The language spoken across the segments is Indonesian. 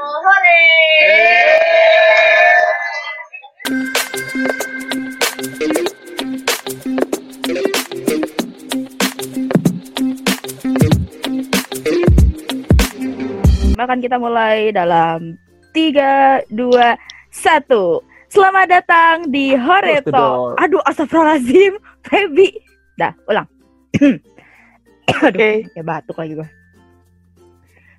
Hore! Akan kita mulai dalam 3, 2, 1 Selamat datang di Horeto. Aduh astagfirullahaladzim Feby Dah ulang Aduh Oke. kayak batuk lagi gue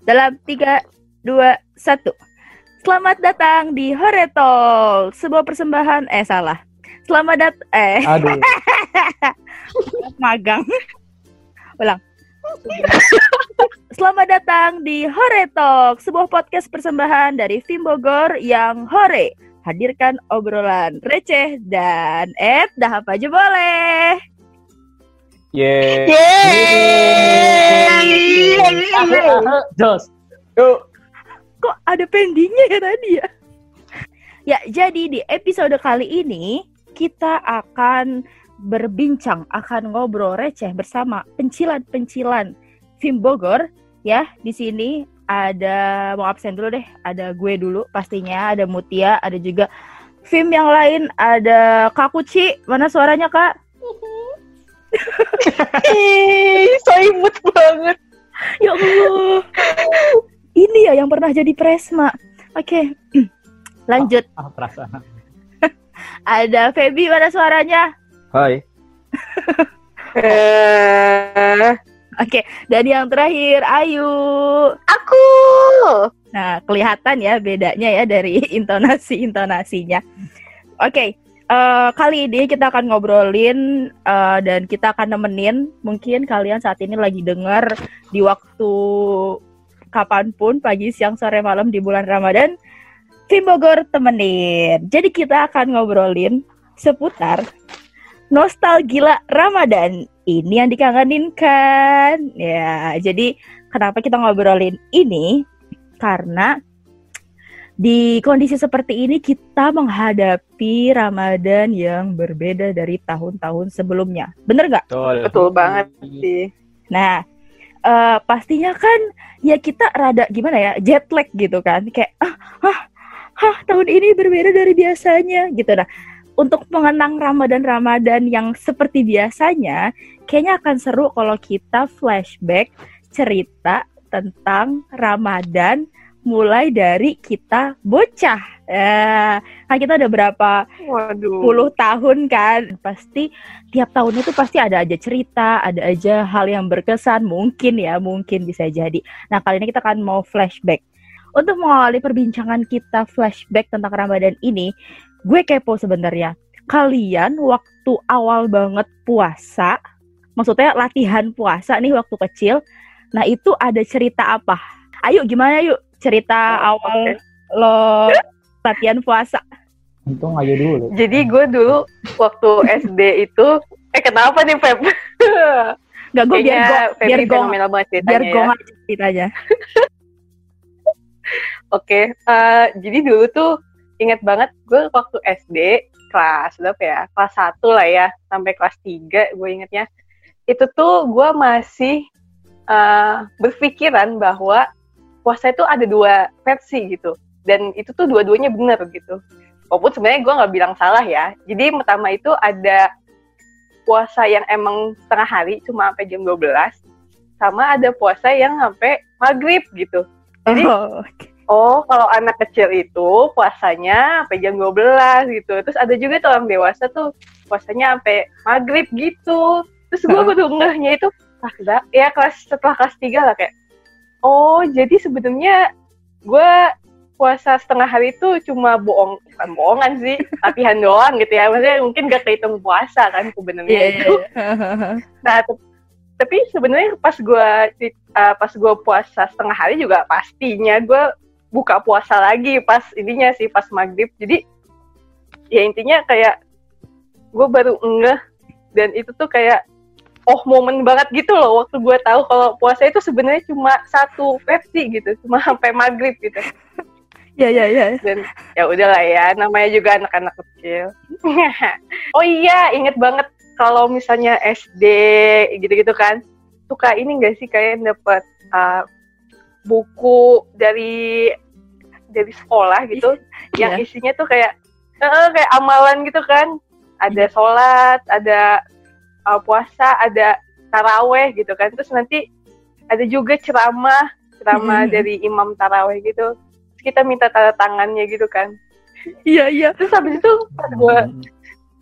Dalam 3, 2, 1 Selamat datang di Horeto Sebuah persembahan Eh salah Selamat dat Eh Aduh, magang. Ulang. Selamat datang di Hore Talk, sebuah podcast persembahan dari Vim Bogor yang hore. Hadirkan obrolan receh dan eh dah apa aja boleh. yeah. Yeay! Jos. Yuk. Kok ada pendingnya ya tadi ya? Ya, jadi di episode kali ini kita akan berbincang, akan ngobrol receh bersama pencilan-pencilan Vim Bogor ya. Di sini ada mau absen dulu deh, ada gue dulu pastinya, ada Mutia, ada juga Vim yang lain, ada Kak Kuci. Mana suaranya, Kak? Ih, so imut banget. Ya Allah. Ini ya yang pernah jadi presma. Oke. Lanjut. Ah, perasaan. Ada Feby, mana suaranya? Hai. Eh, Oke, dan yang terakhir Ayu. aku. Nah, kelihatan ya bedanya ya dari intonasi-intonasinya. Oke, eh, kali ini kita akan ngobrolin eh, dan kita akan nemenin mungkin kalian saat ini lagi dengar di waktu kapan pun, pagi, siang, sore, malam di bulan Ramadan, Tim Bogor temenin. Jadi kita akan ngobrolin seputar nostalgia Ramadan. Ini yang dikangenin kan? Ya, jadi kenapa kita ngobrolin ini? Karena di kondisi seperti ini kita menghadapi Ramadan yang berbeda dari tahun-tahun sebelumnya. Bener nggak? Betul. Betul banget sih. Nah, eh, pastinya kan ya kita rada gimana ya jet lag gitu kan, kayak ah, ah, ah tahun ini berbeda dari biasanya gitu. Nah, untuk mengenang Ramadan-Ramadan yang seperti biasanya, kayaknya akan seru kalau kita flashback cerita tentang Ramadan mulai dari kita bocah. Eh, kan kita udah berapa? Waduh. 10 tahun kan. Pasti tiap tahun itu pasti ada aja cerita ada aja hal yang berkesan. Mungkin ya mungkin bisa jadi. Nah kali ini kita akan mau flashback. Untuk mengawali perbincangan kita flashback tentang Ramadan ini gue kepo sebenarnya. Kalian waktu awal banget puasa maksudnya latihan puasa nih waktu kecil nah itu ada cerita apa? Ayo gimana yuk cerita Oh, awal lo latihan puasa Untung aja dulu. Jadi gue dulu waktu SD itu eh kenapa nih Feb? Gak gue biar Kayaknya gue biar gue biar gue ya. aja ceritanya. Oke, eh, jadi dulu tuh inget banget gue waktu SD kelas berapa ya? Kelas 1 lah ya, sampai kelas 3 gue ingetnya. Itu tuh gue masih eh, berpikiran bahwa puasa itu ada dua versi gitu. Dan itu tuh dua-duanya bener gitu. Walaupun sebenarnya gue nggak bilang salah ya. Jadi pertama itu ada puasa yang emang setengah hari cuma sampai jam 12 sama ada puasa yang sampai maghrib gitu. Jadi Oh, Oh, kalau anak kecil itu puasanya sampai jam 12 gitu. Terus ada juga tuh orang dewasa tuh puasanya sampai maghrib gitu. Terus gue baru ngehnya itu ah, ya kelas setelah kelas 3 lah kayak oh jadi sebenarnya gue puasa setengah hari itu cuma bohong bukan bohongan sih latihan doang gitu ya maksudnya mungkin gak kehitung puasa kan sebenarnya iya itu iya. Nah, tapi sebenarnya pas gua uh, pas gua puasa setengah hari juga pastinya gua buka puasa lagi pas ininya sih pas maghrib. Jadi ya intinya kayak gue baru ngeh dan itu tuh kayak oh momen banget gitu loh waktu gue tahu kalau puasa itu sebenarnya cuma satu versi gitu, cuma sampai maghrib gitu. Iya iya iya. dan ya udahlah ya namanya juga anak-anak kecil oh iya inget banget kalau misalnya SD gitu-gitu kan suka ini enggak sih kayak dapat uh, buku dari dari sekolah gitu yang Iya. isinya tuh kayak eh, kayak amalan gitu kan ada sholat ada uh, puasa ada taraweh gitu kan terus nanti ada juga ceramah ceramah Mhm. dari imam taraweh gitu terus kita minta tanda tangannya gitu kan Iya iya. terus habis itu pas gue Hmm.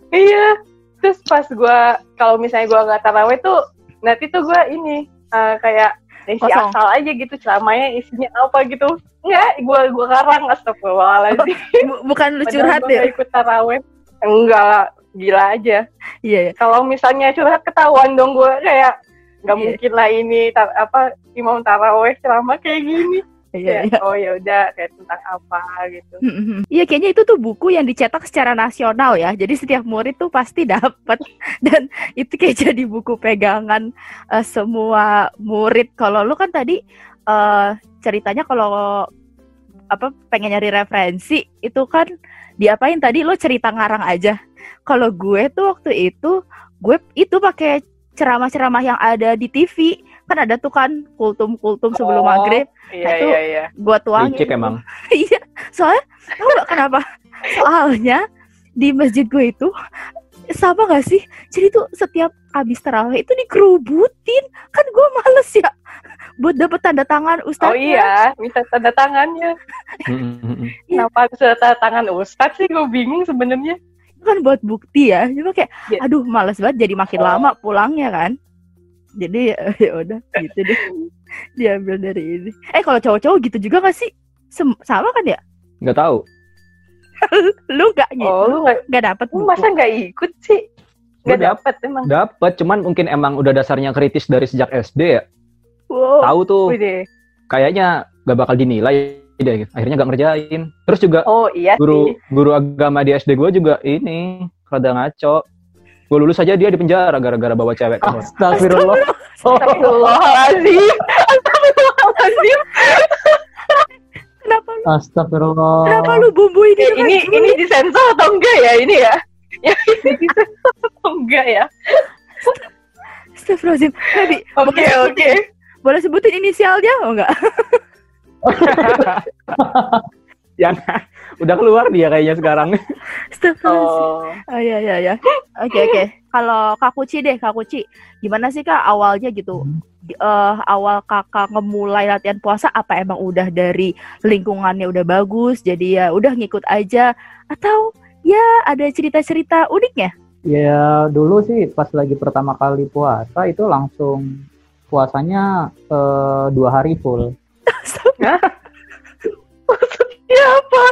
iya terus pas gue kalau misalnya gue nggak taraweh tuh nanti tuh gue ini eh, kayak isi Kosong. asal aja gitu ceramahnya isinya apa gitu enggak gue gue karang astagfirullahaladzim Bu- bukan lu curhat ya? ikut taraweh enggak gila aja Iya iya. kalau misalnya curhat ketahuan dong gue kayak nggak Iya. mungkin lah ini apa imam taraweh ceramah kayak gini Iya Kayak, iya. oh ya udah kayak tentang apa gitu Mm-mm. Iya kayaknya itu tuh buku yang dicetak secara nasional ya. Jadi setiap murid tuh pasti dapat dan itu kayak jadi buku pegangan eh, semua murid. Kalau lu kan tadi eh, ceritanya kalau apa pengen nyari referensi itu kan diapain tadi lo cerita ngarang aja. Kalau gue tuh waktu itu gue itu pakai ceramah-ceramah yang ada di TV kan ada tuh kan kultum-kultum sebelum Oh. maghrib iya itu iya iya gue tuangin Licik emang. iya soalnya tau gak kenapa soalnya di masjid gue itu sama gak sih? Jadi tuh setiap habis taraweh itu dikerubutin. Kan gue males ya buat dapet tanda tangan oh ustadznya iya minta tanda tangannya. Kenapa harus tanda tangan ustadz sih? Gue bingung sebenarnya. Itu kan buat bukti ya. Cuma kayak Iya. aduh males banget jadi makin Oh. lama pulangnya kan. Jadi ya udah gitu deh. Diambil dari ini. Eh kalau cowok-cowok gitu juga gak sih? Sem- sama kan ya? Nggak tahu. lu gak gitu oh lu nggak gak dapet lu buku masa nggak ikut sih nggak dap- dapet emang Dapat, cuman mungkin emang udah dasarnya kritis dari sejak SD ya. wow Tahu tuh, Wih deh. kayaknya nggak bakal dinilai deh. Akhirnya nggak ngerjain. Terus juga oh iya guru sih guru agama di SD gue juga ini rada ngaco. Gue lulus aja dia di penjara gara-gara bawa cewek ke kelas. Astagfirullah. Astagfirullahaladzim Astagfirullahaladzim kenapa lu Astagfirullah. kenapa lu bumbuin Ya, itu kan ini dulu? ini disensor atau enggak ya ini ya ya ini disensor atau enggak ya Astagfirullahaladzim. Nabi, oke oke boleh sebutin inisialnya? Oh enggak? Yang udah keluar dia kayaknya sekarang. Oh Oh iya iya iya. Oke oke. Kalau Kak Kuci deh, Kak Kuci. Gimana sih Kak awalnya gitu? Di- eh, awal Kakak ngemulai latihan puasa apa emang udah dari lingkungannya udah bagus jadi ya udah ngikut aja atau ya ada cerita-cerita uniknya? Ya dulu sih pas lagi pertama kali puasa itu langsung puasanya eh, dua hari full. ya apa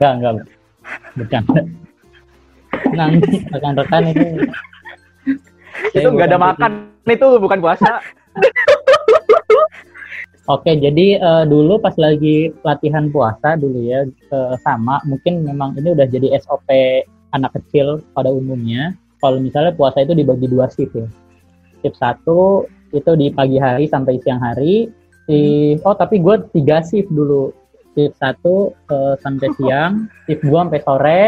Enggak enggak. Bercanda. Nanti rekan-rekan itu. itu nggak ada makan itu bukan puasa. Oke, jadi eh, dulu pas lagi latihan puasa dulu ya eh, sama, mungkin memang ini udah jadi SOP anak kecil pada umumnya. Kalau misalnya puasa itu dibagi dua shift ya. Shift satu itu di pagi hari sampai siang hari. Si, oh tapi gue tiga shift dulu. Shift satu eh, sampai siang, shift dua sampai sore,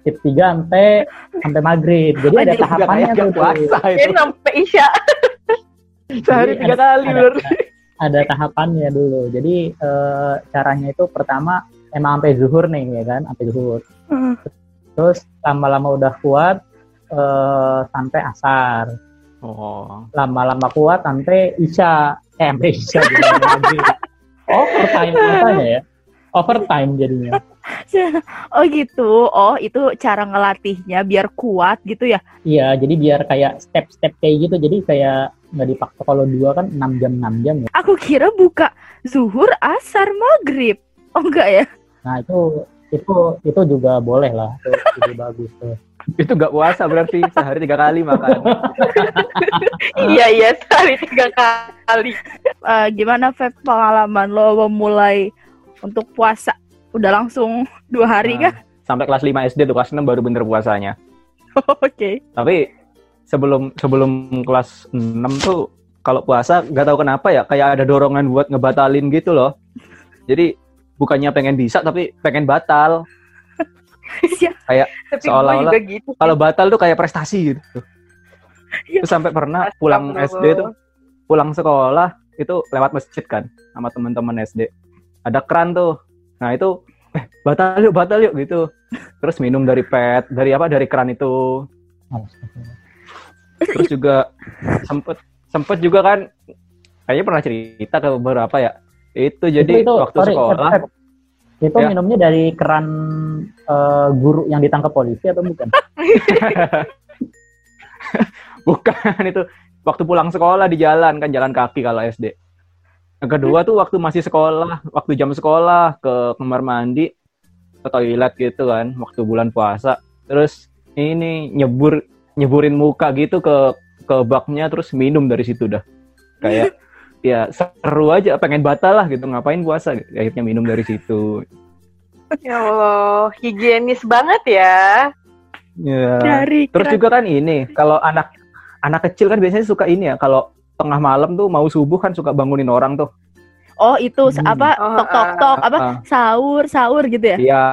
shift tiga sampai sampai maghrib. Jadi ada tahapannya tuh. puasa ini itu. sampai isya Sehari Jadi tiga ada- kali ada- berarti. ada tahapannya dulu. Jadi eh, caranya itu pertama emang sampai zuhur nih ya kan, sampai zuhur. Hmm. Terus lama-lama udah kuat eh, sampai asar. Oh. Lama-lama kuat sampai isya. Eh gimana lagi. Overtime rasanya ya. Overtime jadinya. Oh gitu. Oh itu cara ngelatihnya biar kuat gitu ya? Iya, jadi biar kayak step-step kayak gitu. Jadi kayak nggak dipaksa kalau dua kan 6 jam 6 jam ya. Aku kira buka zuhur, asar, maghrib. Oh enggak ya? Nah itu itu itu juga boleh lah. Itu ide bagus tuh. Itu nggak puasa berarti sehari tiga kali makan. iya iya sehari tiga kali Eh, gimana Feb pengalaman lo memulai untuk puasa? Udah langsung dua hari Nah, kah? Sampai kelas 5 SD tuh kelas 6 baru bener puasanya. Oke. Tapi sebelum sebelum kelas 6 tuh kalau puasa nggak tahu kenapa ya kayak ada dorongan buat ngebatalin gitu loh. Jadi bukannya pengen bisa tapi pengen batal. Tapi gue Seolah-olah gitu. Kalau batal tuh kayak prestasi gitu. Iya. Terus sampai pernah pulang SD tuh pulang sekolah itu lewat masjid kan sama teman-teman SD. Ada keran tuh Nah itu eh batal yuk batal yuk gitu. Terus minum dari pet dari apa dari keran itu. Terus juga sempet sempet juga kan kayaknya pernah cerita ke beberapa ya. Itu jadi waktu sorry, sekolah. Itu Ya. minumnya dari keran eh, guru yang ditangkap polisi atau bukan? bukan itu waktu pulang sekolah di jalan kan jalan kaki kalau SD. Yang kedua tuh waktu masih sekolah, waktu jam sekolah ke kamar mandi ke toilet gitu kan, waktu bulan puasa. Terus ini nyebur nyeburin muka gitu ke ke baknya terus minum dari situ dah. Kayak ya seru aja pengen batal lah gitu ngapain puasa akhirnya minum dari situ. Ya Allah, higienis banget ya. Ya. Dari Terus juga kan ini, kalau anak anak kecil kan biasanya suka ini ya, kalau tengah malam tuh mau subuh kan suka bangunin orang tuh. Oh itu Hmm. apa Oh, tok tok tok apa Ah, sahur sahur gitu ya? Iya.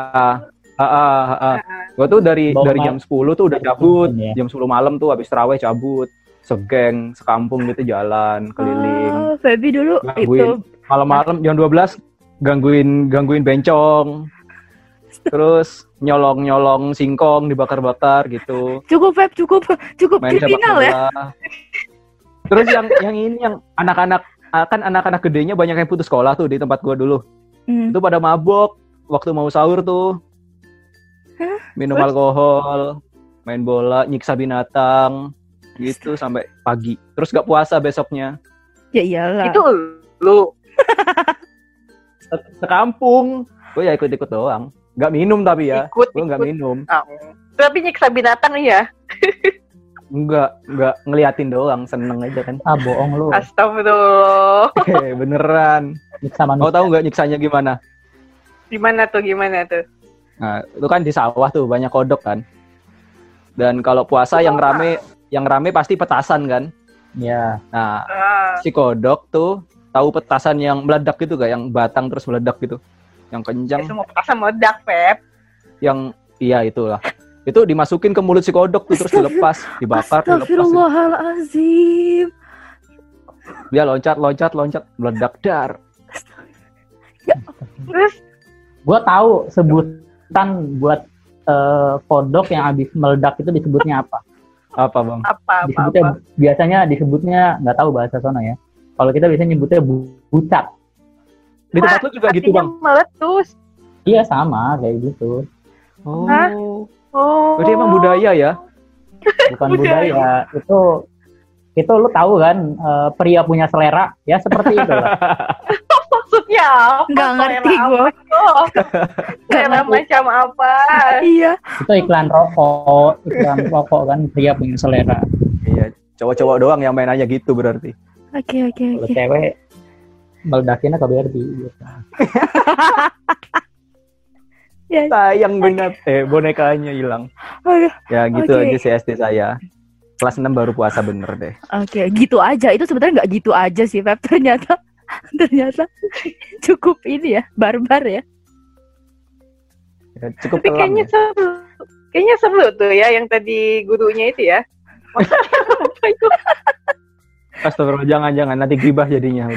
Ah, ah, ah. Gua tuh dari Bawa dari jam 10 tuh udah cabut, Ya. jam 10 malam tuh habis terawih cabut, segeng, sekampung gitu jalan keliling. Oh, Feby dulu Gangguin. itu Malam-malam jam 12 gangguin gangguin bencong. Terus nyolong-nyolong singkong dibakar-bakar gitu. cukup Feb cukup cukup main kriminal ya. Terus yang yang ini yang anak-anak ah, kan anak-anak gedenya banyak yang putus sekolah tuh di tempat gua dulu. Hmm. Itu pada mabok waktu mau sahur tuh. Minum Terus? alkohol, main bola, nyiksa binatang gitu sampai pagi. Terus gak puasa besoknya. Ya iyalah. Itu lu. Se- Sekampung. Gue ya ikut-ikut doang. Gak minum tapi ya. Ikut, Gue gak minum. Ah, Tapi nyiksa binatang ya. Enggak, enggak ngeliatin doang, seneng aja kan. Ah bohong lu. Astagfirullah. Eh, beneran. Nyiksa manusia. tahu nggak nyiksanya gimana? Gimana tuh, gimana tuh? Nah, itu kan di sawah tuh banyak kodok kan. Dan kalau puasa yang rame yang rame pasti petasan kan. Ya. Nah, Ah, si kodok tuh tahu petasan yang meledak gitu gak yang batang terus meledak gitu. Yang ya kencang, semua petasan meledak, Pep. yang iya itulah. Itu dimasukin ke mulut si kodok tuh terus dilepas, dibakar, dilepas. Astagfirullahalazim. Dia loncat, loncat, loncat, meledak dar. Terus Gua tahu sebutan buat eh, kodok yang habis meledak itu disebutnya apa? Apa, Bang? apa, apa, Disebutnya apa? biasanya disebutnya nggak tahu bahasa sana ya. Kalau kita biasanya nyebutnya bu- bucat. Di tempat lu juga gitu, Bang. meletus. Iya sama kayak gitu. Oh. Hah? Oh. Berarti emang budaya ya? Bukan Budaya. budaya. Itu itu lu tahu kan eh, pria punya selera ya seperti itu. Maksudnya apa? Nggak ngerti tuh? Selera macam apa? Iya. itu iklan rokok, iklan rokok kan pria punya selera. Iya, cowok-cowok doang yang main aja gitu berarti. Oke oke Kalau oke. cewek meledakinnya ke Barbie gitu. Ya. Sayang banget, eh bonekanya hilang. Aduh, Ya gitu Oke. aja sih SD saya. Kelas 6 baru puasa bener deh. Oke, gitu aja. Itu sebenarnya nggak gitu aja sih, Feb. Ternyata ternyata cukup ini ya, barbar ya. Ya, cukup Tapi kayaknya ya. seru. Kayaknya seru tuh ya yang tadi gurunya itu ya. Astagfirullah, jangan-jangan nanti gibah jadinya.